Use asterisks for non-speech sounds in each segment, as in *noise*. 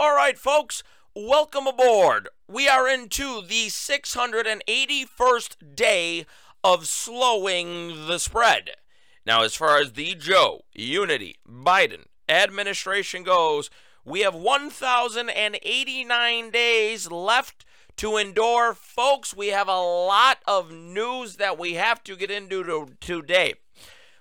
All right, folks, welcome aboard. We are into the 681st day of slowing the spread. Now, as far as the Joe Unity Biden administration goes, we have 1,089 days left to endure. Folks, we have a lot of news that we have to get into today.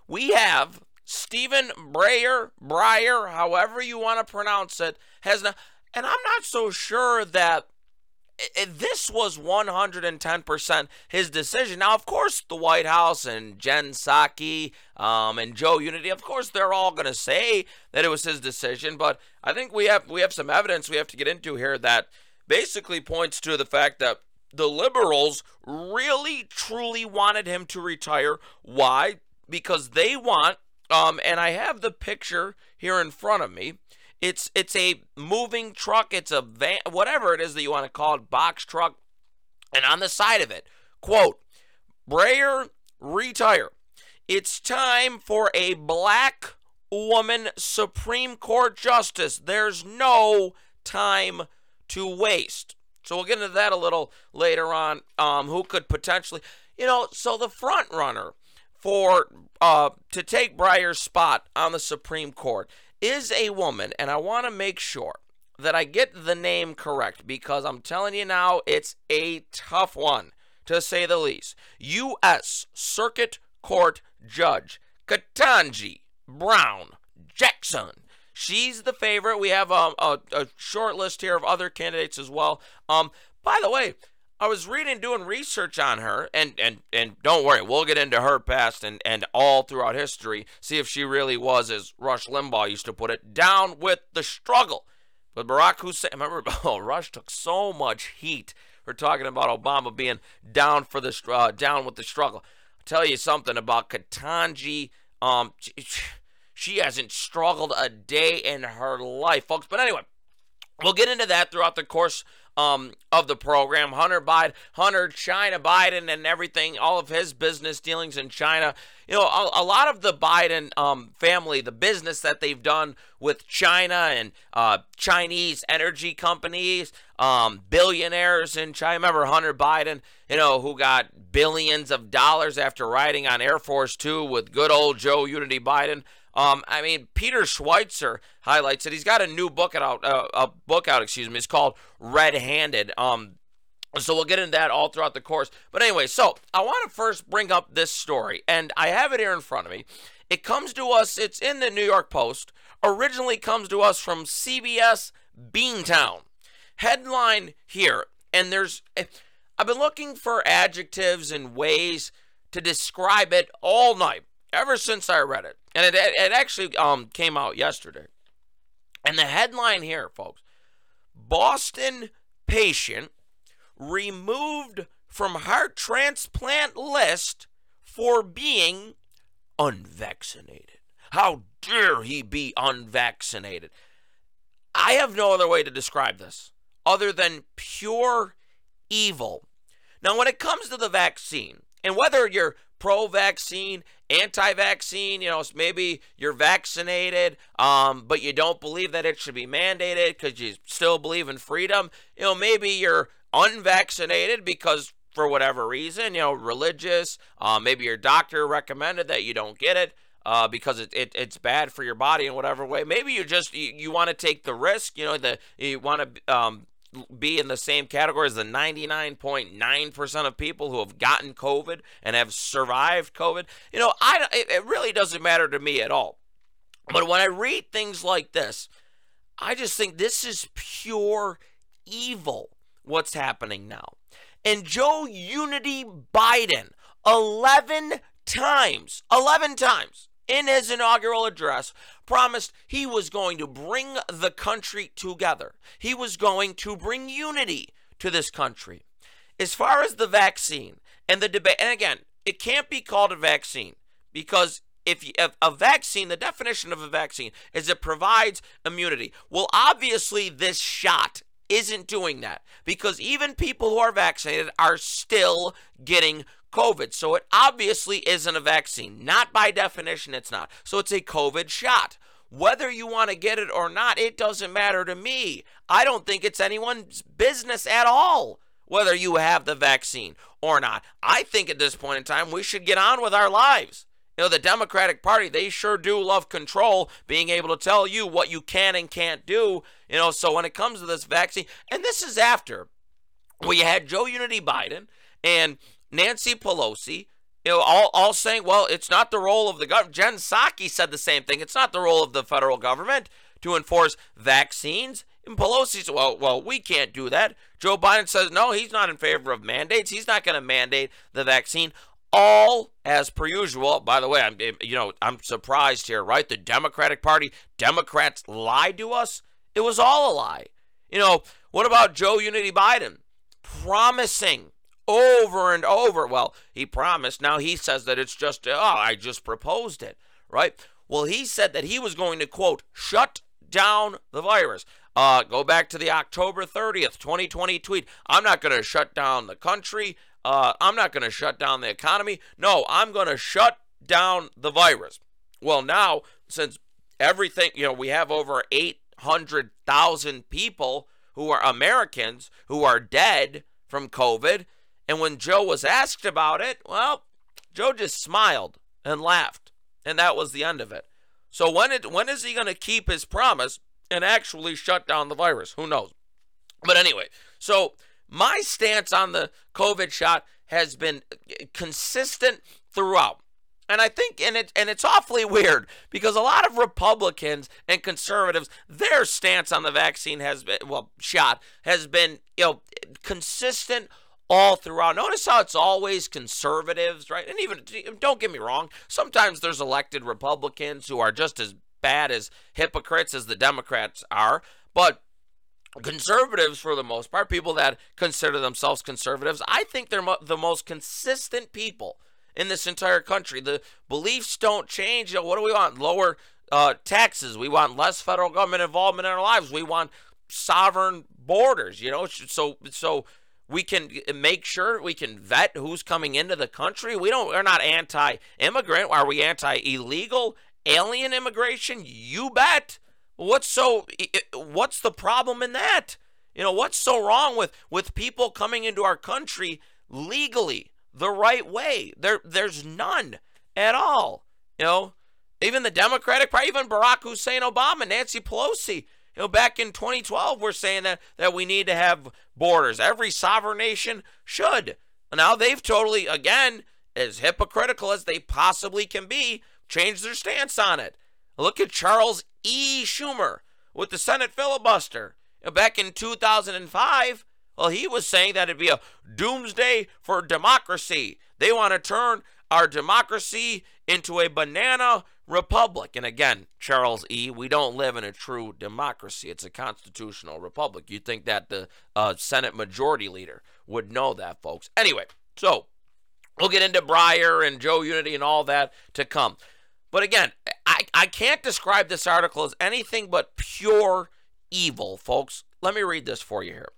We have Stephen Breyer, Breyer, however you want to pronounce it, has not, and I'm not so sure that this was 110% his decision. Now, of course, the White House and Jen Psaki um, and Joe Unity, of course, they're all going to say that it was his decision. But I think we have we have some evidence we have to get into here that basically points to the fact that the liberals really truly wanted him to retire. Why? Because they want, um, and I have the picture here in front of me. It's it's a moving truck. It's a van, whatever it is that you want to call it, box truck. And on the side of it, quote, Breyer retire. It's time for a black woman Supreme Court justice. There's no time to waste. So we'll get into that a little later on. Um, who could potentially, you know, so the front runner for uh, to take Breyer's spot on the Supreme Court is a woman, and I want to make sure that I get the name correct because I'm telling you now, it's a tough one to say the least. U.S. Circuit Court Judge Ketanji Brown Jackson. She's the favorite. We have um, a, a short list here of other candidates as well. Um, by the way, I was reading, doing research on her, and and and don't worry, we'll get into her past and and all throughout history, see if she really was, as Rush Limbaugh used to put it, down with the struggle. But Barack Hussein, remember, *laughs* oh, Rush took so much heat for talking about Obama being down for the uh, down with the struggle. I'll tell you something about Ketanji. Um, she, she hasn't struggled a day in her life, folks. But anyway, we'll get into that throughout the course um, of the program. Hunter Biden, Hunter China Biden, and everything, all of his business dealings in China. You know, a, a lot of the Biden um, family, the business that they've done with China and uh, Chinese energy companies, um, billionaires in China. Remember Hunter Biden, you know, who got billions of dollars after riding on Air Force Two with good old Joe Unity Biden. Um, I mean, Peter Schweizer highlights it. He's got a new book out, uh, a book out, excuse me. It's called Red Handed. Um, so we'll get into that all throughout the course. But anyway, so I want to first bring up this story, and I have it here in front of me. It comes to us. It's in the New York Post. Originally comes to us from CBS Beantown. Headline here, and there's. I've been looking for adjectives and ways to describe it all night ever since I read it, and it, it actually um, came out yesterday. And the headline here, folks Boston patient removed from heart transplant list for being unvaccinated. How dare he be unvaccinated? I have no other way to describe this other than pure evil. Now, when it comes to the vaccine, and whether you're pro vaccine, anti vaccine, you know, maybe you're vaccinated, um, but you don't believe that it should be mandated because you still believe in freedom. You know, maybe you're unvaccinated because for whatever reason, you know, religious, uh, maybe your doctor recommended that you don't get it. Uh, because it, it, it's bad for your body in whatever way. Maybe you just you, you want to take the risk. You know, the you want to um, be in the same category as the 99.9% of people who have gotten COVID and have survived COVID. You know, I it really doesn't matter to me at all. But when I read things like this, I just think this is pure evil what's happening now. And Joe Unity Biden 11 times, 11 times in his inaugural address, promised he was going to bring the country together. He was going to bring unity to this country. As far as the vaccine and the debate, and again, it can't be called a vaccine because if, you, if a vaccine, the definition of a vaccine is it provides immunity. Well, obviously, this shot isn't doing that because even people who are vaccinated are still getting COVID. So it obviously isn't a vaccine. Not by definition, it's not. So it's a COVID shot. whether you want to get it or not, it doesn't matter to me. I don't think it's anyone's business at all whether you have the vaccine or not. I think at this point in time, we should get on with our lives. You know, the Democratic Party, they sure do love control, being able to tell you what you can and can't do. You know, so when it comes to this vaccine, and this is after we had Joe Unity Biden and Nancy Pelosi, you know, all, all saying, well, it's not the role of the government. Jen Psaki said the same thing. It's not the role of the federal government to enforce vaccines. And Pelosi said, well, well, we can't do that. Joe Biden says, no, he's not in favor of mandates. He's not going to mandate the vaccine. All as per usual. By the way, I'm eh, you know I'm surprised here, right? The Democratic Party, Democrats lied to us. It was all a lie. You know what about Joe Unity Biden promising over and over? Well, he promised. Now he says that it's just oh, I just proposed it, right? Well, he said that he was going to quote shut down the virus. Uh, go back to the October 30th, 2020 tweet. I'm not going to shut down the country. Uh, I'm not going to shut down the economy. No, I'm going to shut down the virus. Well, now, since everything, you know, we have over 800,000 people who are Americans who are dead from COVID. And when Joe was asked about it, well, Joe just smiled and laughed. And that was the end of it. So when it when is he going to keep his promise and actually shut down the virus. Who knows? But anyway, so my stance on the COVID shot has been consistent throughout. And I think and it and it's awfully weird because a lot of Republicans and conservatives, their stance on the vaccine has been well, shot has been, you know, consistent all throughout. Notice how it's always conservatives, right? And even don't get me wrong, sometimes there's elected Republicans who are just as bad as hypocrites as the Democrats are, but conservatives, for the most part, people that consider themselves conservatives, I think they're mo- the most consistent people in this entire country. The beliefs don't change. You know, what do we want? Lower uh, taxes. We want less federal government involvement in our lives. We want sovereign borders. You know, so so we can make sure we can vet who's coming into the country. We don't. We're not anti-immigrant. Are we anti-illegal? alien immigration? You bet. What's so what's the problem in that? You know, what's so wrong with with people coming into our country legally the right way? There there's none at all. You know, even the Democratic Party, even Barack Hussein Obama, Nancy Pelosi, you know, back in 2012, we're saying that, that we need to have borders. Every sovereign nation should. Now they've totally, again, as hypocritical as they possibly can be, changed their stance on it. Look at Charles E. Schumer with the Senate filibuster. Back in 2005, well, he was saying that it'd be a doomsday for democracy. They want to turn our democracy into a banana republic. And again, Charles E., we don't live in a true democracy. It's a constitutional republic. You'd think that the uh, Senate majority leader would know that, folks. Anyway, so we'll get into Breyer and Joe Unity and all that to come. But again, I, I can't describe this article as anything but pure evil, folks. Let me read this for you here.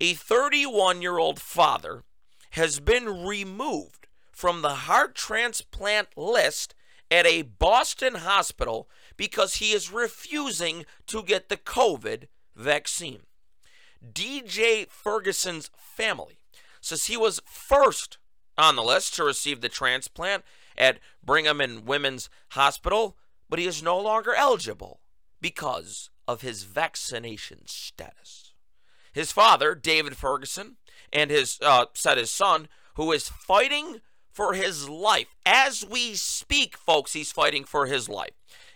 A 31 year old father has been removed from the heart transplant list at a Boston hospital because he is refusing to get the COVID vaccine. DJ Ferguson's family says he was first on the list to receive the transplant at Brigham and Women's Hospital, but he is no longer eligible because of his vaccination status. His father, David Ferguson, and his uh, said his son, who is fighting for his life as we speak, folks. He's fighting for his life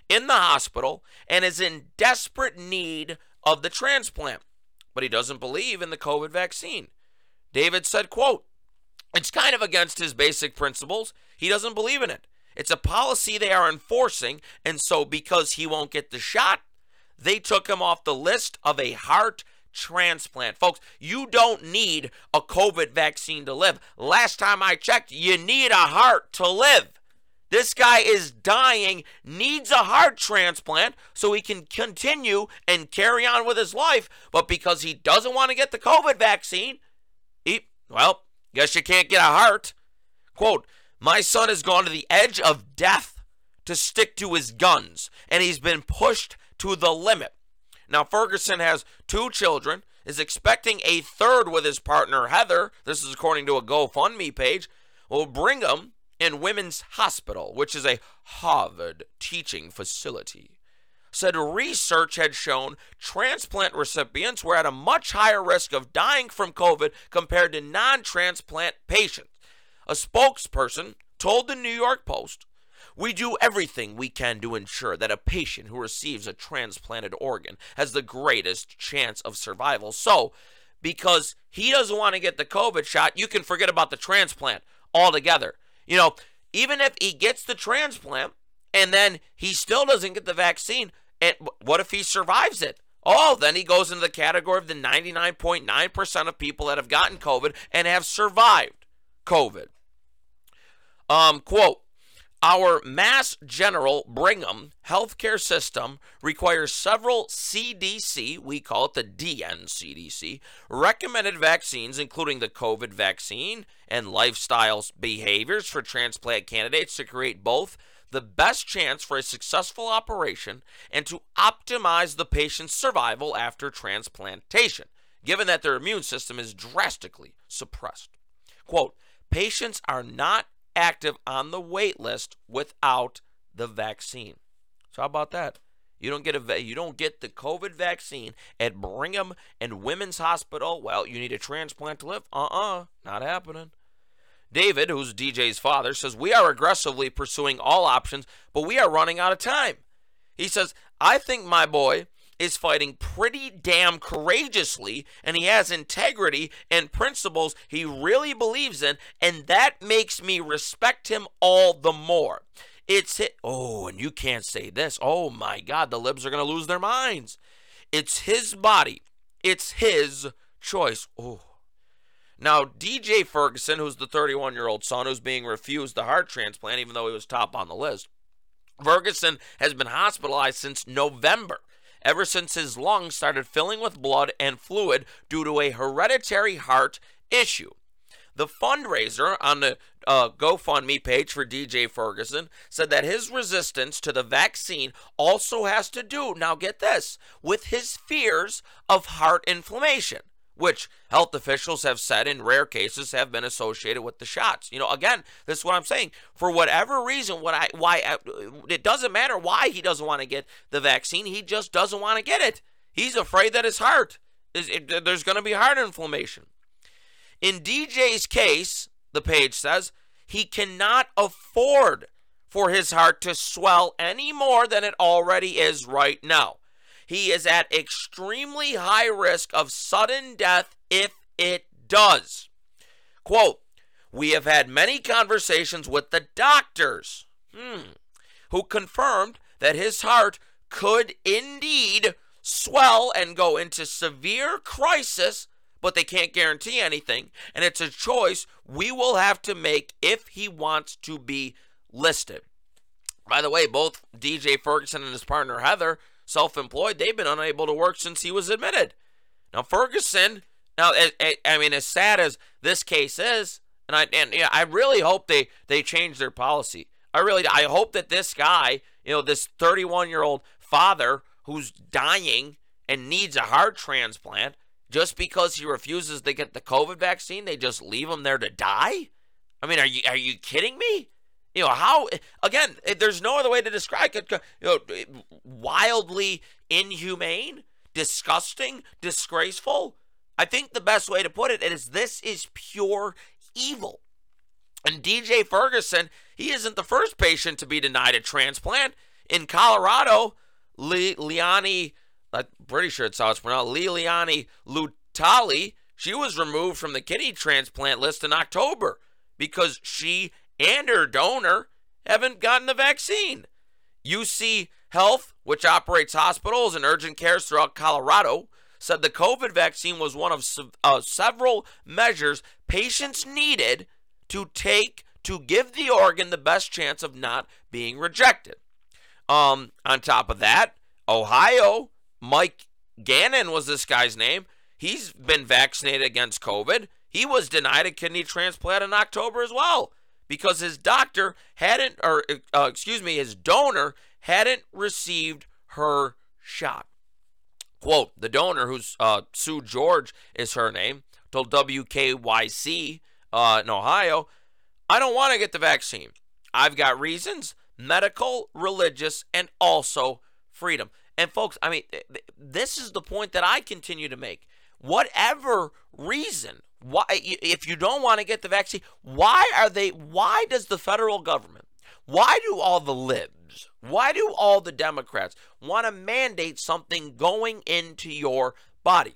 in the hospital and is in desperate need of the transplant, but he doesn't believe in the COVID vaccine. David said, "quote It's kind of against his basic principles. He doesn't believe in it. It's a policy they are enforcing, and so because he won't get the shot, they took him off the list of a heart transplant. Folks, you don't need a COVID vaccine to live. Last time I checked, you need a heart to live. This guy is dying, needs a heart transplant so he can continue and carry on with his life. But because he doesn't want to get the COVID vaccine, he, well, guess you can't get a heart. Quote, my son has gone to the edge of death to stick to his guns, and he's been pushed to the limit. Now, Ferguson has two children, is expecting a third with his partner Heather. This is according to a GoFundMe page. Will bring him in Women's Hospital, which is a Harvard teaching facility. Said research had shown transplant recipients were at a much higher risk of dying from COVID compared to non transplant patients. A spokesperson told the New York Post we do everything we can to ensure that a patient who receives a transplanted organ has the greatest chance of survival. So, because he doesn't want to get the COVID shot, you can forget about the transplant altogether. You know, even if he gets the transplant and then he still doesn't get the vaccine, and what if he survives it? Oh, then he goes into the category of the 99.9% of people that have gotten COVID and have survived COVID. Um, quote, our Mass General Brigham healthcare system requires several CDC, we call it the DNCDC, recommended vaccines, including the COVID vaccine and lifestyle behaviors for transplant candidates to create both the best chance for a successful operation and to optimize the patient's survival after transplantation, given that their immune system is drastically suppressed. Quote, patients are not active on the wait list without the vaccine. So how about that? You don't get a you don't get the COVID vaccine at Brigham and Women's Hospital. Well, you need a transplant to live. Uh-uh, not happening. David, who's DJ's father, says we are aggressively pursuing all options, but we are running out of time. He says, "I think my boy is fighting pretty damn courageously and he has integrity and principles he really believes in, and that makes me respect him all the more. It's it. Oh, and you can't say this. Oh my God, the libs are going to lose their minds. It's his body, it's his choice. Oh. Now, DJ Ferguson, who's the 31 year old son who's being refused the heart transplant, even though he was top on the list, Ferguson has been hospitalized since November ever since his lungs started filling with blood and fluid due to a hereditary heart issue. The fundraiser on the uh, GoFundMe page for DJ Ferguson said that his resistance to the vaccine also has to do, now get this, with his fears of heart inflammation which health officials have said in rare cases have been associated with the shots. You know, again, this is what I'm saying. For whatever reason, what I why uh, it doesn't matter why he doesn't want to get the vaccine. He just doesn't want to get it. He's afraid that his heart is it, there's going to be heart inflammation. In DJ's case, the page says he cannot afford for his heart to swell any more than it already is right now he is at extremely high risk of sudden death if it does. Quote, we have had many conversations with the doctors hmm, who confirmed that his heart could indeed swell and go into severe crisis, but they can't guarantee anything. And it's a choice we will have to make if he wants to be listed. By the way, both DJ Ferguson and his partner Heather self employed, they've been unable to work since he was admitted. Now, Ferguson, now, I mean, as sad as this case is, and I, and yeah, I really hope they, they change their policy. I really, I hope that this guy, you know, this 31 year old father who's dying and needs a heart transplant, just because he refuses to get the COVID vaccine, they just leave him there to die? I mean, are you are you kidding me? You know how again? Eh, there's no other way to describe it. You know, eh, wildly inhumane, disgusting, disgraceful. I think the best way to put it is this is pure evil. And DJ Ferguson, he isn't the first patient to be denied a transplant. In Colorado, Le- Liani, I'm pretty sure it's how it's pronounced, Leilani Lutali, she was removed from the kidney transplant list in October because she and her donor haven't gotten the vaccine. UC Health, which operates hospitals and urgent cares throughout Colorado, said the COVID vaccine was one of uh, several measures patients needed to take to give the organ the best chance of not being rejected. Um, on top of that, Ohio, Mike Gannon was this guy's name. He's been vaccinated against COVID. He was denied a kidney transplant in October as well because his doctor hadn't, or uh, excuse me, his donor hadn't received her shot. Quote, the donor, who's uh, Sue George is her name, told WKYC uh, in Ohio, I don't want to get the vaccine. I've got reasons medical, religious, and also freedom. And folks, I mean, this is the point that I continue to make. Whatever reason, why if you don't want to get the vaccine, why are they why does the federal government, why do all the libs, why do all the Democrats want to mandate something going into your body?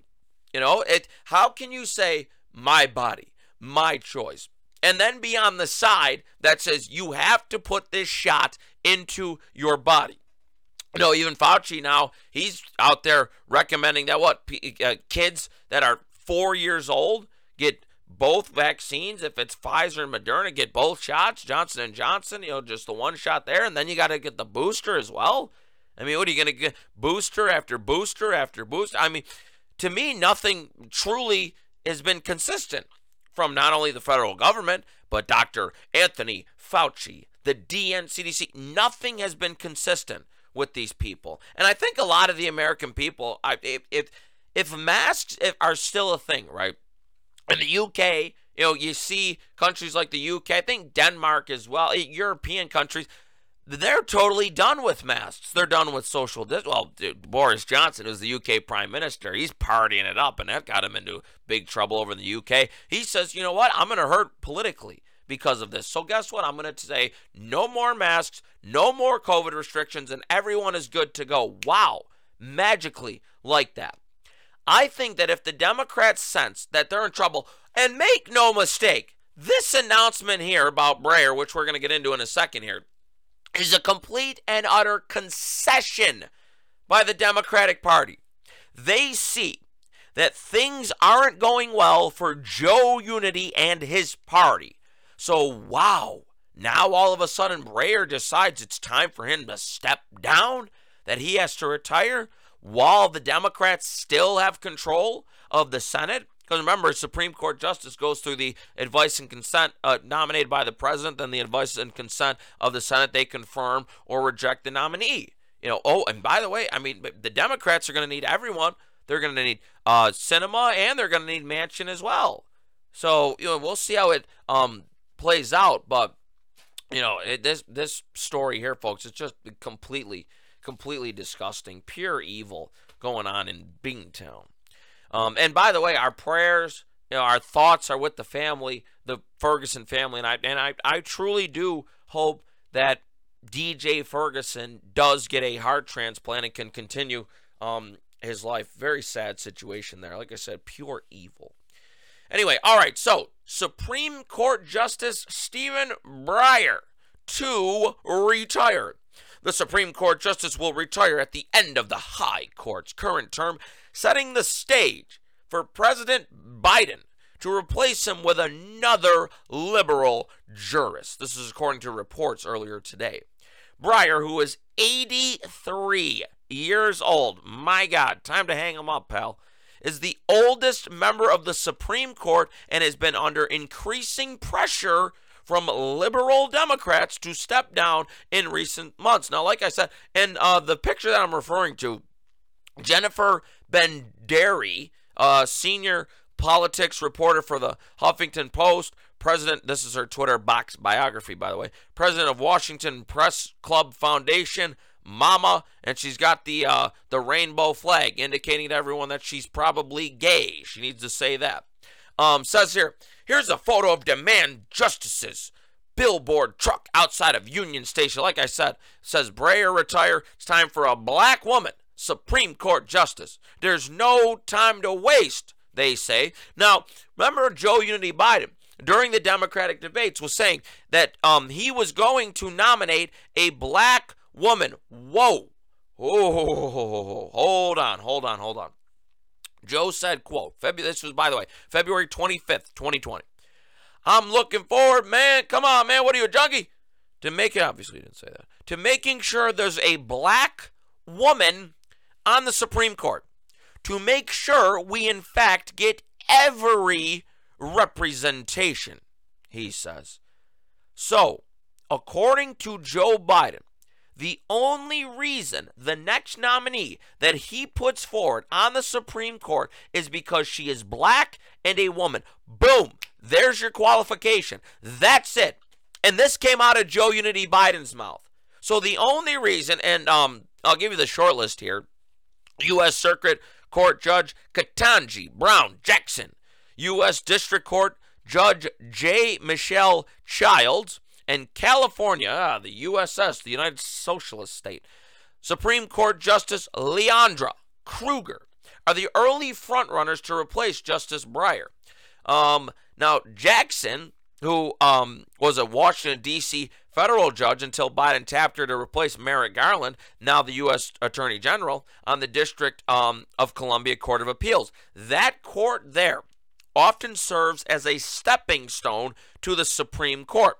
You know, it how can you say my body, my choice? and then be on the side that says you have to put this shot into your body. You know, even Fauci now, he's out there recommending that what uh, kids that are four years old get both vaccines. If it's Pfizer and Moderna, get both shots. Johnson and Johnson, you know, just the one shot there, and then you got to get the booster as well. I mean, what are you going to get? Booster after booster after booster. I mean, to me, nothing truly has been consistent from not only the federal government, but Dr. Anthony Fauci, the DNCDC. Nothing has been consistent with these people. And I think a lot of the American people, if, if, if masks are still a thing, right? In the UK, you know, you see countries like the UK, I think Denmark as well, eh, European countries, they're totally done with masks. They're done with social distance. Well, dude, Boris Johnson is the UK prime minister. He's partying it up, and that got him into big trouble over in the UK. He says, you know what? I'm going to hurt politically because of this. So guess what? I'm going to say no more masks, no more COVID restrictions, and everyone is good to go. Wow, magically like that. I think that if the Democrats sense that they're in trouble, and make no mistake, this announcement here about Breyer, which we're going to get into in a second here, is a complete and utter concession by the Democratic Party. They see that things aren't going well for Joe Unity and his party. So, wow, now all of a sudden Breyer decides it's time for him to step down, that he has to retire while the Democrats still have control of the Senate. Because remember, Supreme Court justice goes through the advice and consent uh, nominated by the president, then the advice and consent of the Senate. They confirm or reject the nominee. You know. Oh, and by the way, I mean the Democrats are going to need everyone. They're going to need uh, Sinema and they're going to need Manchin as well. So you know, we'll see how it um, plays out. But you know, it, this this story here, folks, it's just completely, completely disgusting, pure evil going on in Beantown. Um, and by the way, our prayers, you know, our thoughts are with the family, the Ferguson family, and I and I, I truly do hope that DJ Ferguson does get a heart transplant and can continue um, his life. Very sad situation there. Like I said, pure evil. Anyway, all right. So Supreme Court Justice Stephen Breyer to retire. The Supreme Court Justice will retire at the end of the High Court's current term setting the stage for President Biden to replace him with another liberal jurist. This is according to reports earlier today. Breyer, who is 83 years old, my God, time to hang him up, pal, is the oldest member of the Supreme Court and has been under increasing pressure from liberal Democrats to step down in recent months. Now, like I said, and uh, the picture that I'm referring to, Jennifer Bendery, uh, senior politics reporter for the Huffington Post, president, this is her Twitter box biography, by the way, president of Washington Press Club Foundation, mama, and she's got the uh, the rainbow flag, indicating to everyone that she's probably gay. She needs to say that. Um, says here, here's a photo of demand justices billboard truck outside of Union Station. Like I said, says Breyer retire. It's time for a black woman Supreme Court justice. There's no time to waste, they say. Now, remember Joe Unity Biden during the Democratic debates was saying that um, he was going to nominate a black woman. Whoa. Oh, hold on, hold on, hold on. Joe said, quote, February, this was, by the way, February 25th, 2020. I'm looking forward, man. Come on, man. What are you, a junkie? To make it, obviously, didn't say that. To making sure there's a black woman on the Supreme Court to make sure we, in fact, get every representation, he says. So, according to Joe Biden, the only reason the next nominee that he puts forward on the Supreme Court is because she is black and a woman. Boom. There's your qualification. That's it. And this came out of Joe Unity Biden's mouth. So the only reason, and um, I'll give you the short list here U.S. Circuit Court Judge Ketanji Brown Jackson, U.S. District Court Judge J. Michelle Childs, and California, ah, the USS, the United Socialist State, Supreme Court Justice Leondra Kruger are the early frontrunners to replace Justice Breyer. Um, now, Jackson, who um, was a Washington, D.C. federal judge until Biden tapped her to replace Merrick Garland, now the U.S. Attorney General, on the District um, of Columbia Court of Appeals. That court there often serves as a stepping stone to the Supreme Court.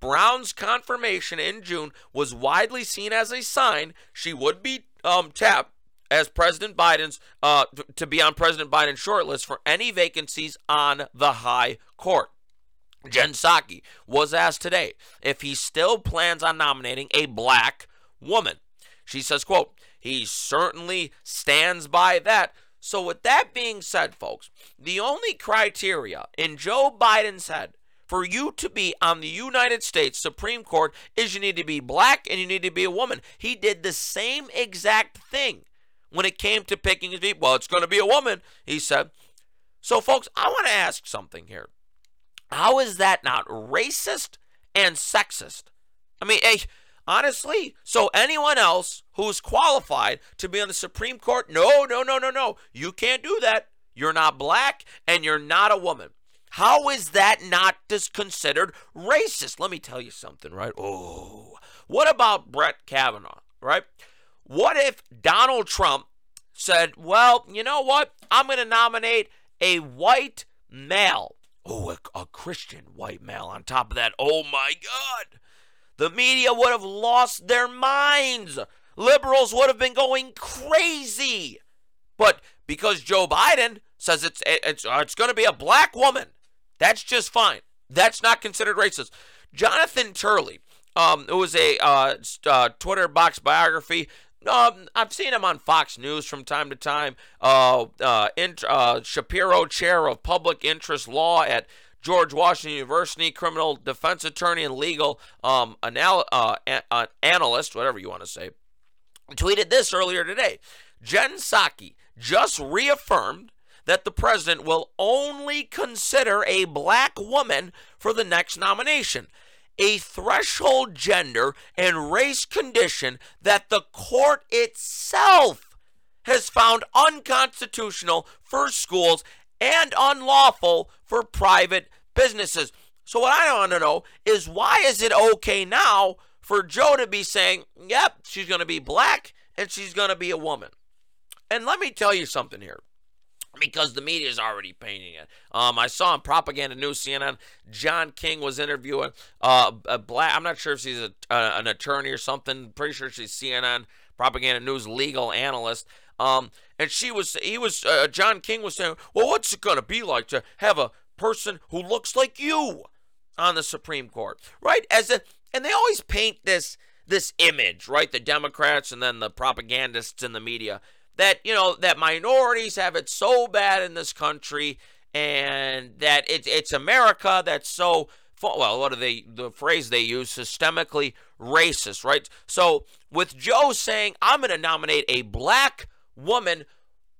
Brown's confirmation in June was widely seen as a sign she would be um, tapped as President Biden's uh, to be on President Biden's shortlist for any vacancies on the High Court. Jen Psaki was asked today if he still plans on nominating a black woman. She says, quote, he certainly stands by that. So with that being said, folks, the only criteria in Joe Biden's head for you to be on the United States Supreme Court is you need to be black and you need to be a woman. He did the same exact thing when it came to picking his people. Well, it's going to be a woman, he said. So, folks, I want to ask something here. How is that not racist and sexist? I mean, hey, honestly, so anyone else who's qualified to be on the Supreme Court, no, no, no, no, no. You can't do that. You're not black and you're not a woman. How is that not just considered racist? Let me tell you something, right? Oh, what about Brett Kavanaugh, right? What if Donald Trump said, well, you know what? I'm going to nominate a white male. Oh, a, a, Christian white male on top of that. Oh my God. The media would have lost their minds. Liberals would have been going crazy. But because Joe Biden says it's it's, uh, it's going to be a black woman, that's just fine. That's not considered racist. Jonathan Turley, um, it was a uh, uh, Twitter box biography. Um, I've seen him on Fox News from time to time. Uh, uh, uh, Shapiro Chair of Public Interest Law at George Washington University, criminal defense attorney and legal um, anal- uh, a- analyst, whatever you want to say, tweeted this earlier today. Jen Psaki just reaffirmed that the president will only consider a black woman for the next nomination. A threshold gender and race condition that the court itself has found unconstitutional for schools and unlawful for private businesses. So, what I want to know is why is it okay now for Joe to be saying, yep, she's going to be black and she's going to be a woman? And let me tell you something here because the media is already painting it. Um, I saw on Propaganda News CNN, John King was interviewing uh, a black. I'm not sure if she's a, uh, an attorney or something. Pretty sure she's CNN Propaganda News legal analyst. Um, and she was, he was, uh, John King was saying, well, what's it gonna be like to have a person who looks like you on the Supreme Court, right? As a, and they always paint this this image, right? The Democrats and then the propagandists in the media that you know that minorities have it so bad in this country and that it's it's America that's so well what are they the phrase they use systemically racist right? So with Joe saying I'm going to nominate a black woman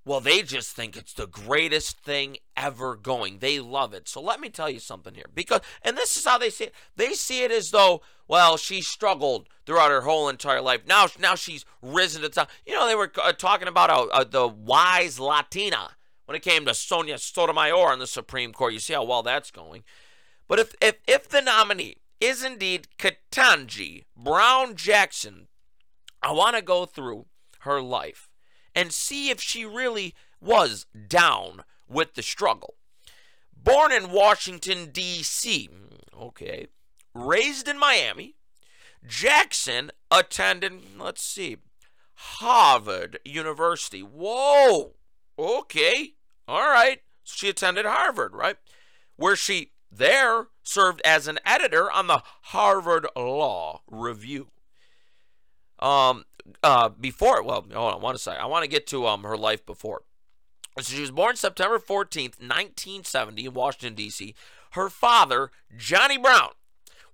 well they just think it's the greatest thing ever going they love it so let me tell you something here because and this is how they see it they see it as though well she struggled throughout her whole entire life. Now, now she's risen to top. You know, they were uh, talking about uh, uh, the wise Latina when it came to Sonia Sotomayor on the Supreme Court. You see how well that's going. But if if if the nominee is indeed Ketanji Brown Jackson, I want to go through her life and see if she really was down with the struggle. Born in Washington, D.C., okay, raised in Miami, Jackson attended, let's see, Harvard University. Whoa. Okay. All right. She attended Harvard, right? Where she there served as an editor on the Harvard Law Review. Um, uh, before, well, hold on, one second. I want to get to um her life before. So she was born September 14th, 1970, in Washington, D.C. Her father, Johnny Brown,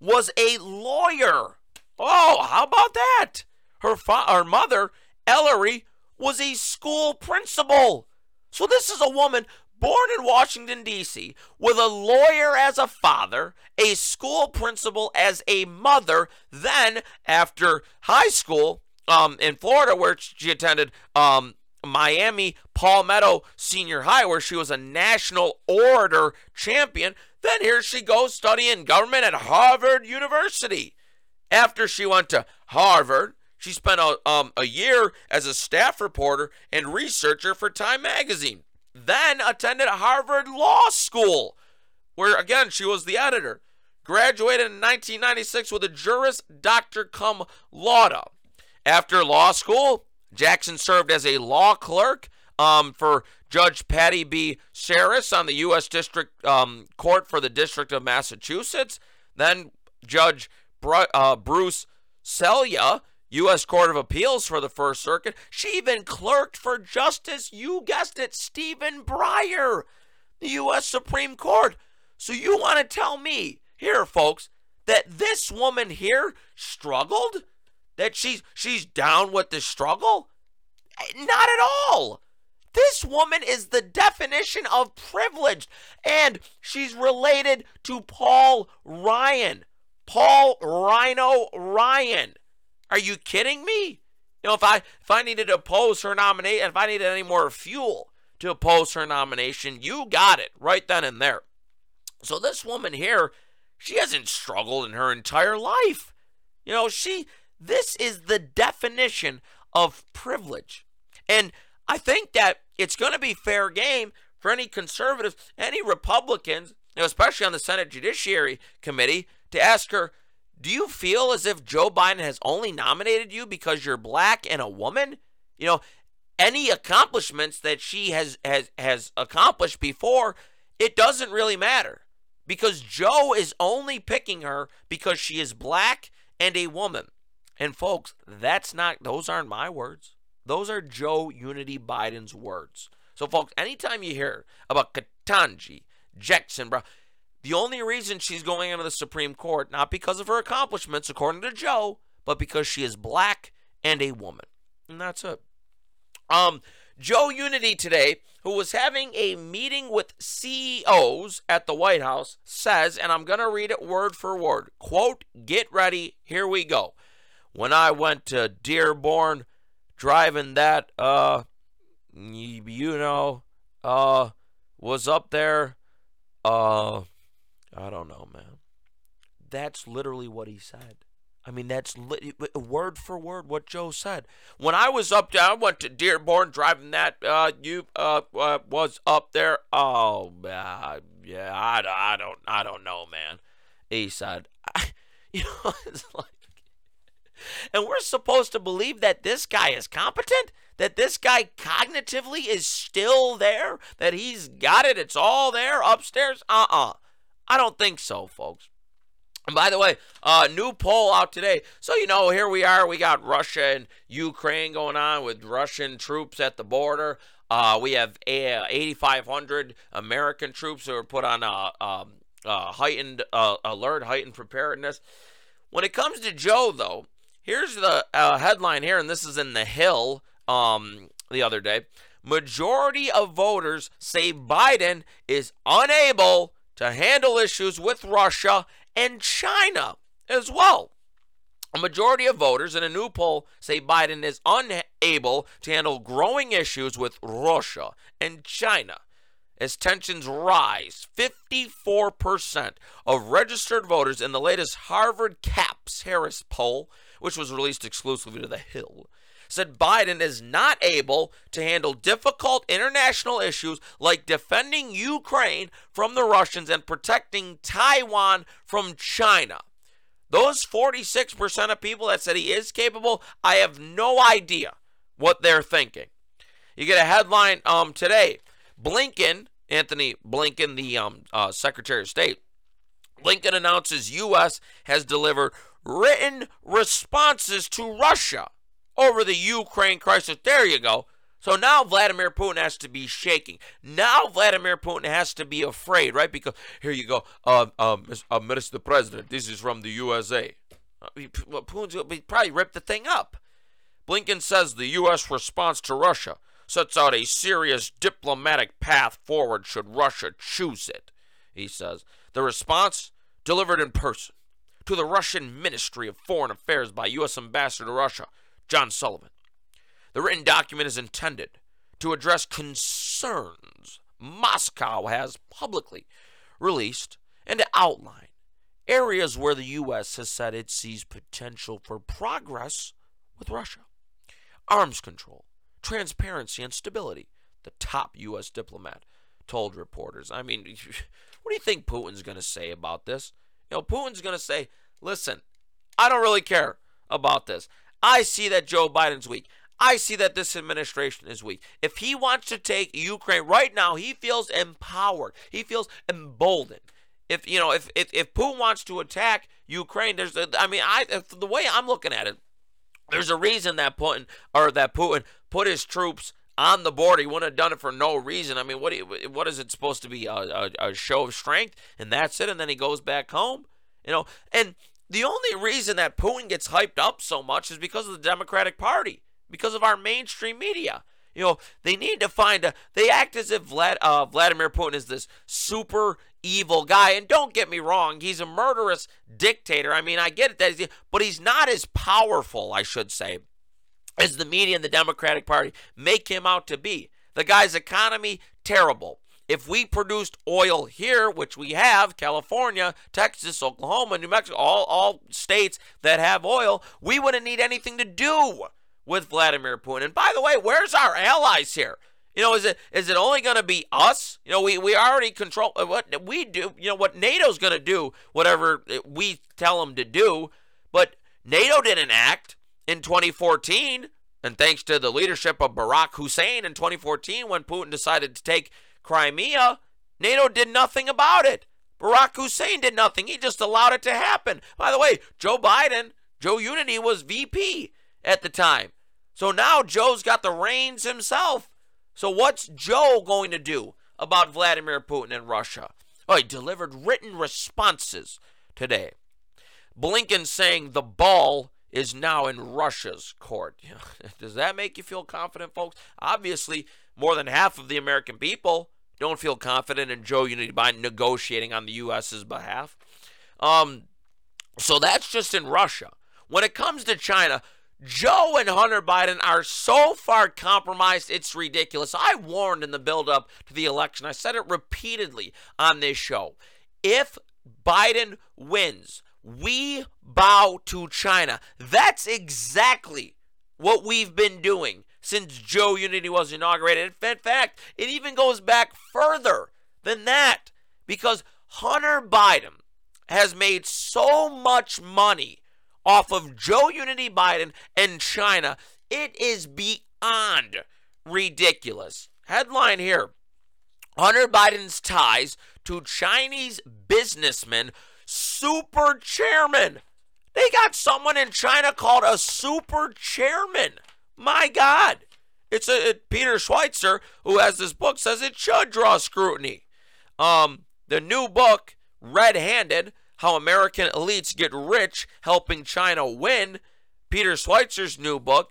was a lawyer. Oh, how about that? Her, fa- her mother, Ellery, was a school principal. So this is a woman born in Washington, D.C., with a lawyer as a father, a school principal as a mother. Then, after high school um, in Florida, where she attended um, Miami Palmetto Senior High, where she was a national orator champion, then here she goes studying government at Harvard University. After she went to Harvard, she spent a, um, a year as a staff reporter and researcher for Time Magazine then attended Harvard Law School, where again she was the editor. Graduated in 1996 with a Juris Doctor cum laude. After law school, Jackson served as a law clerk um, for Judge Patti B. Saris on the U.S. District um, Court for the District of Massachusetts. Then Judge uh, Bruce Selya U.S. Court of Appeals for the First Circuit. She even clerked for Justice, you guessed it, Stephen Breyer, the U.S. Supreme Court. So you want to tell me here, folks, that this woman here struggled? That she's she's down with the struggle? Eh, not at all. This woman is the definition of privileged, and she's related to Paul Ryan. Paul Rhino Ryan. Are you kidding me? You know, if I if I needed to oppose her nomination, if I needed any more fuel to oppose her nomination, you got it right then and there. So this woman here, she hasn't struggled in her entire life. You know, she this is the definition of privilege. And I think that it's going to be fair game for any conservatives, any Republicans, especially on the Senate Judiciary Committee, to ask her, do you feel as if Joe Biden has only nominated you because you're black and a woman? You know, any accomplishments that she has has has accomplished before, it doesn't really matter because Joe is only picking her because she is black and a woman. And folks, that's not those aren't my words. Those are Joe Unity Biden's words. So folks, anytime you hear about Ketanji Jackson Brown, the only reason she's going into the Supreme Court, not because of her accomplishments, according to Joe, but because she is black and a woman. And that's it. Um, Joe Unity today, who was having a meeting with CEOs at the White House, says, and I'm going to read it word for word quote, get ready, here we go. When I went to Dearborn driving that, uh, you know, uh, was up there, uh, I don't know, man. That's literally what he said. I mean, that's li- word for word what Joe said. When I was up there, I went to Dearborn driving that. Uh, you uh, uh was up there. Oh, uh, yeah. I, I don't I don't know, man. He said, I, *laughs* you know, *laughs* it's like, and we're supposed to believe that this guy is competent, that this guy cognitively is still there, that he's got it. It's all there upstairs. Uh uh I don't think so, folks. And by the way, uh, new poll out today. So, you know, here we are. We got Russia and Ukraine going on with Russian troops at the border. Uh, we have 8,500 American troops who are put on a, a, a heightened uh, alert, heightened preparedness. When it comes to Joe, though, here's the uh, headline here, and this is in The Hill um, the other day. Majority of voters say Biden is unable to handle issues with Russia and China as well. A majority of voters in a new poll say Biden is unable to handle growing issues with Russia and China. As tensions rise, 54% of registered voters in the latest Harvard CAPS Harris poll, which was released exclusively to The Hill, said Biden is not able to handle difficult international issues like defending Ukraine from the Russians and protecting Taiwan from China. Those 46% of people that said he is capable, I have no idea what they're thinking. You get a headline um, today Blinken, Antony Blinken, the um, uh, Secretary of State, Blinken announces U.S. has delivered written responses to Russia over the Ukraine crisis. There you go. So now Vladimir Putin has to be shaking. Now Vladimir Putin has to be afraid, right? Because here you go, uh, uh, uh, Mr. President, this is from the USA. Uh, Putin's he probably ripped the thing up. Blinken says the U.S. response to Russia sets out a serious diplomatic path forward should Russia choose it. He says the response delivered in person to the Russian Ministry of Foreign Affairs by U.S. Ambassador to Russia, John Sullivan. The written document is intended to address concerns Moscow has publicly released and to outline areas where the U.S. has said it sees potential for progress with Russia. Arms control, transparency, and stability, the top U.S. diplomat told reporters. I mean, *laughs* what do you think Putin's going to say about this? You know, Putin's going to say, listen, I don't really care about this. I see that Joe Biden's weak. I see that this administration is weak. If he wants to take Ukraine right now, he feels empowered. He feels emboldened. If you know, if if, if Putin wants to attack Ukraine, there's a, I mean, I the way I'm looking at it, there's a reason that Putin or that Putin put his troops on the board. He wouldn't have done it for no reason. I mean, what what is it supposed to be? A, a, a show of strength, and that's it. And then he goes back home. You know, and the only reason that Putin gets hyped up so much is because of the Democratic Party, because of our mainstream media. You know, they need to find a. They act as if Vlad, uh, Vladimir Putin is this super evil guy. And don't get me wrong, he's a murderous dictator. I mean, I get it, that he's, but he's not as powerful, I should say, as the media and the Democratic Party make him out to be. The guy's economy, terrible. If we produced oil here, which we have, California, Texas, Oklahoma, New Mexico, all, all states that have oil, we wouldn't need anything to do with Vladimir Putin. And by the way, where's our allies here? You know, is it is it only going to be us? You know, we, we already control uh, what we do. You know, what NATO's going to do, whatever we tell them to do. But NATO didn't act in 2014. And thanks to the leadership of Barack Hussein in 2014, when Putin decided to take Crimea, NATO did nothing about it. Barack Hussein did nothing. He just allowed it to happen. By the way, Joe Biden, Joe Unity was VP at the time. So now Joe's got the reins himself. So what's Joe going to do about Vladimir Putin and Russia? Oh, he delivered written responses today. Blinken saying the ball is now in Russia's court. *laughs* Does that make you feel confident, folks? Obviously, more than half of the American people don't feel confident in Joe Unity Biden negotiating on the U.S.'s behalf. Um, so that's just in Russia. When it comes to China, Joe and Hunter Biden are so far compromised, it's ridiculous. I warned in the buildup to the election, I said it repeatedly on this show. If Biden wins, we bow to China. That's exactly what we've been doing since Joe Unity was inaugurated. In fact, it even goes back further than that because Hunter Biden has made so much money off of Joe Unity Biden and China. It is beyond ridiculous. Headline here Hunter Biden's ties to Chinese businessman, super chairman. They got someone in China called a super chairman. My God. It's a Peter Schweizer, who has this book, says it should draw scrutiny. Um, the new book, Red Handed, How American Elites Get Rich Helping China Win, Peter Schweizer's new book,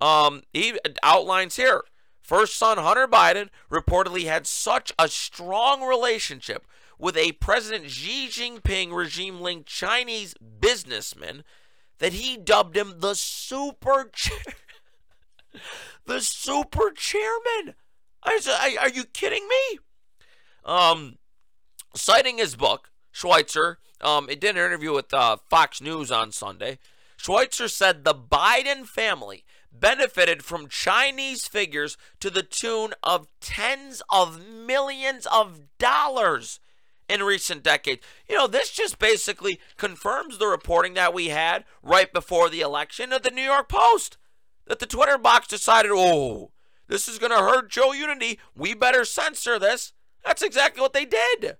um, he outlines here. First son Hunter Biden reportedly had such a strong relationship with a President Xi Jinping regime linked Chinese businessman that he dubbed him the super *laughs* the super chairman. I said, are you kidding me? Um, citing his book, Schweizer, um, it did an interview with uh, Fox News on Sunday. Schweizer said the Biden family benefited from Chinese figures to the tune of tens of millions of dollars in recent decades. You know, this just basically confirms the reporting that we had right before the election of the New York Post that the Twitter box decided, oh, this is going to hurt Joe Unity. We better censor this. That's exactly what they did.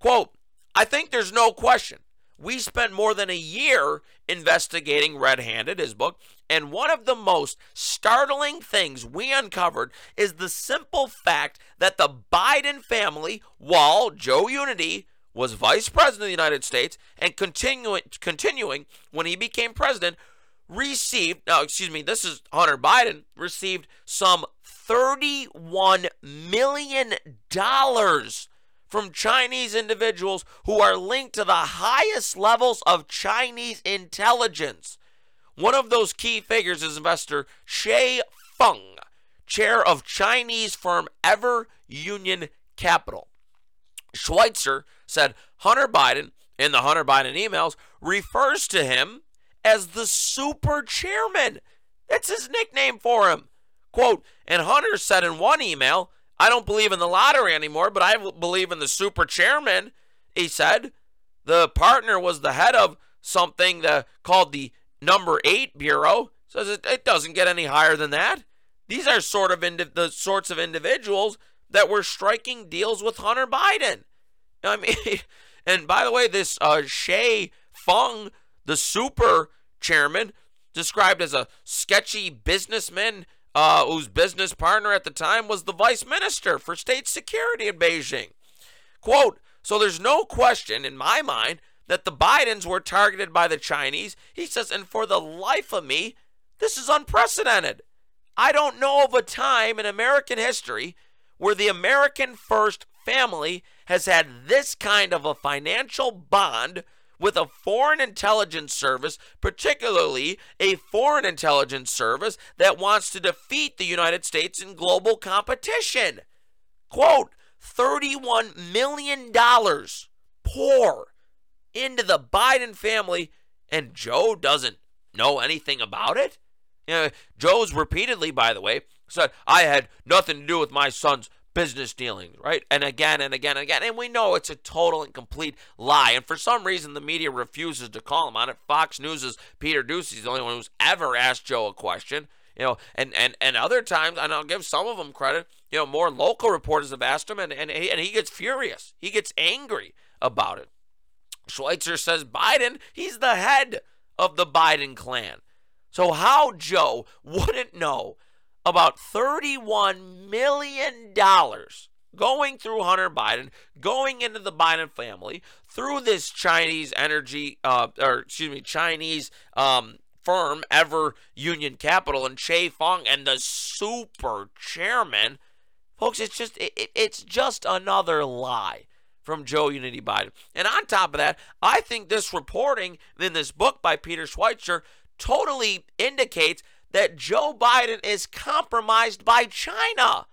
Quote, I think there's no question. We spent more than a year investigating Red Handed, his book, and one of the most startling things we uncovered is the simple fact that the Biden family, while Joe Unity was vice president of the United States and continuing continuing when he became president, received, no, excuse me, this is Hunter Biden, received some $31 million from Chinese individuals who are linked to the highest levels of Chinese intelligence. One of those key figures is investor Che Feng, chair of Chinese firm Ever Union Capital. Schweizer said Hunter Biden, in the Hunter Biden emails, refers to him as the super chairman. That's his nickname for him. Quote, and Hunter said in one email, I don't believe in the lottery anymore, but I believe in the super chairman, he said. The partner was the head of something the, called the number eight bureau. Says it, it doesn't get any higher than that. These are sort of indi- the sorts of individuals that were striking deals with Hunter Biden. I mean, *laughs* and by the way, this uh, Che Feng, the super chairman, described as a sketchy businessman uh, whose business partner at the time was the vice minister for state security in Beijing. Quote, so there's no question in my mind that the Bidens were targeted by the Chinese. He says, and for the life of me, this is unprecedented. I don't know of a time in American history where the American first family has had this kind of a financial bond with a foreign intelligence service, particularly a foreign intelligence service that wants to defeat the United States in global competition. Quote, $31 million pour into the Biden family, and Joe doesn't know anything about it? You know, Joe's repeatedly, by the way, said, I had nothing to do with my son's business dealings, right? And again and again and again. And we know it's a total and complete lie. And for some reason, the media refuses to call him on it. Fox News' Peter Doocy is the only one who's ever asked Joe a question. You know, and, and, and other times, and I'll give some of them credit, you know, more local reporters have asked him, and, and, he, and he gets furious. He gets angry about it. Schweizer says Biden, he's the head of the Biden clan. So how Joe wouldn't know about $31 million going through Hunter Biden, going into the Biden family through this Chinese energy, uh, or excuse me, Chinese um, firm, Ever Union Capital, and Che Feng, and the super chairman. Folks, it's just it, it's just another lie from Joe Unity Biden. And on top of that, I think this reporting in this book by Peter Schweizer totally indicates that Joe Biden is compromised by China.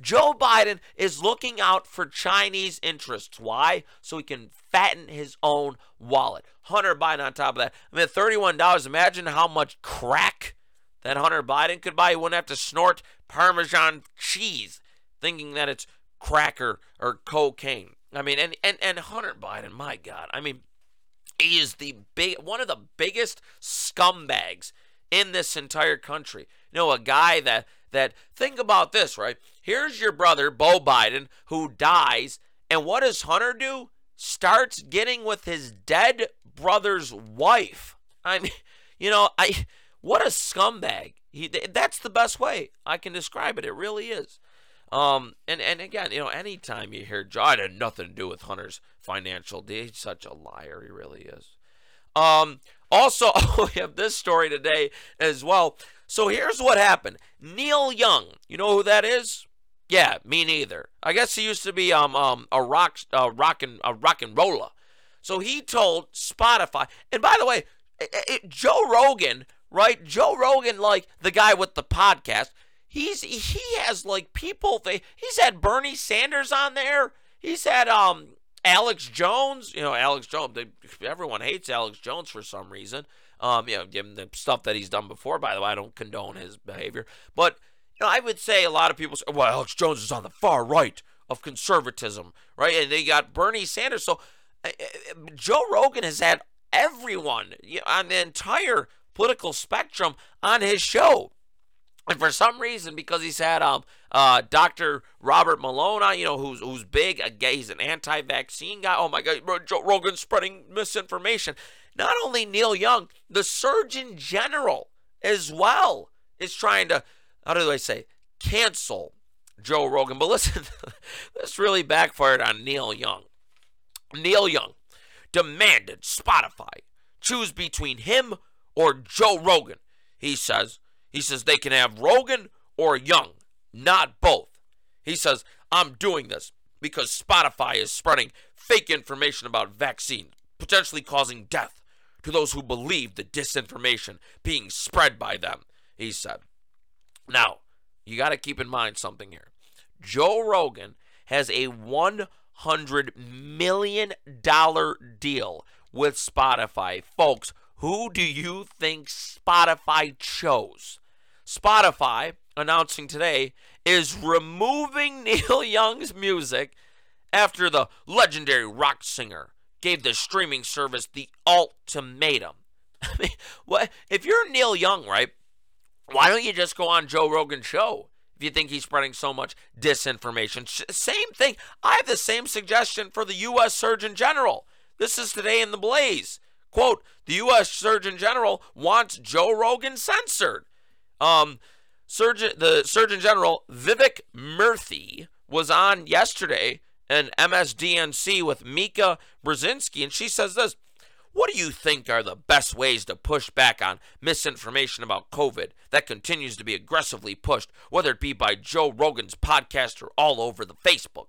Joe Biden is looking out for Chinese interests. Why? So he can fatten his own wallet. Hunter Biden on top of that. I mean, $31. Imagine how much crack that Hunter Biden could buy. He wouldn't have to snort Parmesan cheese thinking that it's cracker or cocaine. I mean, and, and, and Hunter Biden, my God. I mean, he is the big one of the biggest scumbags in this entire country. You know, a guy that that think about this, right? Here's your brother, Beau Biden, who dies, and what does Hunter do? Starts getting with his dead brother's wife. I mean, *laughs* you know, I what a scumbag. He that's the best way I can describe it. It really is. Um, and, and again, you know, anytime you hear John had nothing to do with Hunter's financial deal, he's such a liar. He really is. Um, also, *laughs* we have this story today as well. So here's what happened. Neil Young, you know who that is? Yeah, me neither. I guess he used to be um um a rock uh, rock and a rock and roller. So he told Spotify. And by the way, it, it, Joe Rogan, right? Joe Rogan, like the guy with the podcast. He's he has like people. They he's had Bernie Sanders on there. He's had um Alex Jones, you know, Alex Jones, they, everyone hates Alex Jones for some reason. Um, you know, given the stuff that he's done before, by the way, I don't condone his behavior. But, you know, I would say a lot of people say, well, Alex Jones is on the far right of conservatism, right? And they got Bernie Sanders. So uh, Joe Rogan has had everyone you know, on the entire political spectrum on his show. And for some reason, because he's had um uh Dr. Robert Malone on, you know, who's who's big, a gay he's an anti-vaccine guy. Oh my God, Joe Rogan's spreading misinformation. Not only Neil Young, the Surgeon General as well is trying to, how do I say, cancel Joe Rogan. But listen, *laughs* this really backfired on Neil Young. Neil Young demanded Spotify choose between him or Joe Rogan. He says, he says they can have Rogan or Young, not both. He says, I'm doing this because Spotify is spreading fake information about vaccines, potentially causing death to those who believe the disinformation being spread by them, he said. Now, you got to keep in mind something here. Joe Rogan has a $100 million deal with Spotify. Folks, who do you think Spotify chose? Spotify, announcing today, is removing *laughs* Neil Young's music after the legendary rock singer gave the streaming service the ultimatum. *laughs* I mean, what if you're Neil Young, right? Why don't you just go on Joe Rogan's show if you think he's spreading so much disinformation? Same thing. I have the same suggestion for the U.S. Surgeon General. This is today in the Blaze. Quote, the U.S. Surgeon General wants Joe Rogan censored. Um, Surgeon, the Surgeon General, Vivek Murthy, was on yesterday an MSDNC with Mika Brzezinski, and she says this What do you think are the best ways to push back on misinformation about COVID that continues to be aggressively pushed, whether it be by Joe Rogan's podcast or all over the Facebook?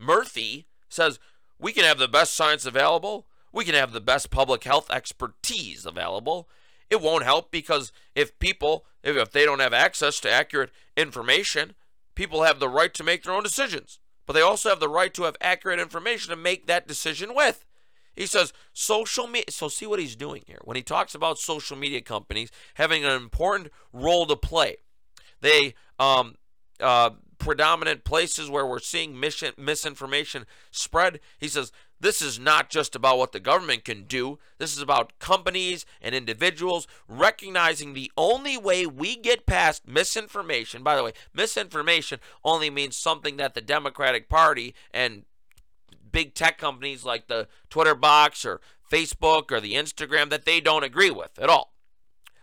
Murthy says, We can have the best science available, we can have the best public health expertise available. It won't help because if people, if, they don't have access to accurate information, people have the right to make their own decisions but they also have the right to have accurate information to make that decision with. He says social media. So, see what he's doing here. When he talks about social media companies having an important role to play, they, um, uh, predominant places where we're seeing mission, misinformation spread, he says this is not just about what the government can do. This is about companies and individuals recognizing the only way we get past misinformation. By the way, misinformation only means something that the Democratic Party and big tech companies like the Twitter box or Facebook or the Instagram that they don't agree with at all.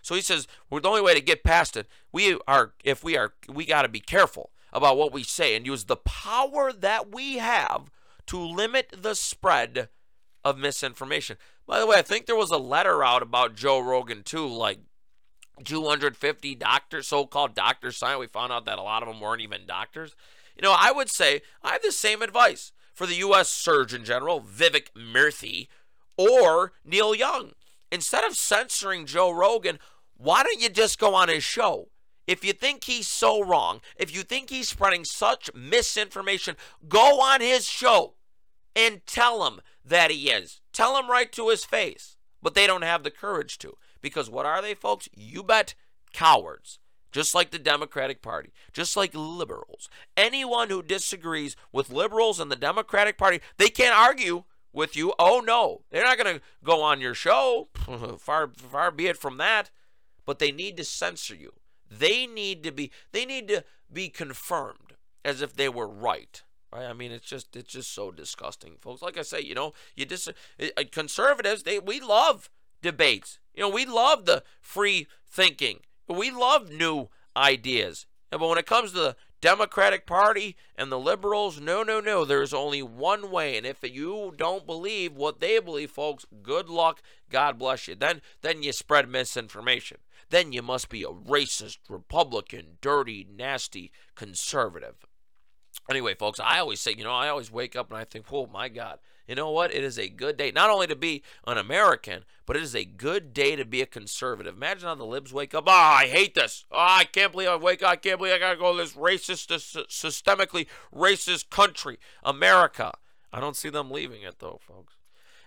So he says, well, the only way to get past it, we are if we are we got to be careful about what we say and use the power that we have to limit the spread of misinformation. By the way, I think there was a letter out about Joe Rogan too, like 250 doctors, so-called doctors signed. We found out that a lot of them weren't even doctors. You know, I would say I have the same advice for the U.S. Surgeon General Vivek Murthy or Neil Young. Instead of censoring Joe Rogan, why don't you just go on his show? If you think he's so wrong, if you think he's spreading such misinformation, go on his show and tell him that he is. Tell him right to his face. But they don't have the courage to. Because what are they, folks? You bet cowards. Just like the Democratic Party, just like liberals. Anyone who disagrees with liberals and the Democratic Party, they can't argue with you. Oh no, they're not going to go on your show. *laughs* far far be it from that. But they need to censor you. They need to be they need to be confirmed as if they were right. Right? I mean, it's just it's just so disgusting, folks. Like I say, you know, you dis uh, conservatives they we love debates. You know, we love the free thinking. We love new ideas. But when it comes to the Democratic Party and the liberals, no, no, no. There's only one way, and if you don't believe what they believe, folks, good luck. God bless you. Then, then you spread misinformation. Then you must be a racist, Republican, dirty, nasty conservative. Anyway, folks, I always say, you know, I always wake up and I think, oh my God, you know what? It is a good day, not only to be an American, but it is a good day to be a conservative. Imagine how the libs wake up. Oh, I hate this. Oh, I can't believe I wake up. I can't believe I got to go to this racist, this systemically racist country, America. I don't see them leaving it though, folks.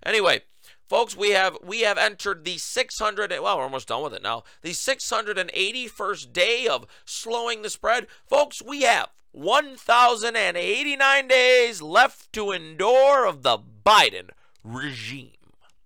Anyway, folks, we have we have entered the 600 well, we're almost done with it now. The 681st day of slowing the spread. Folks, we have 1,089 days left to endure of the Biden regime.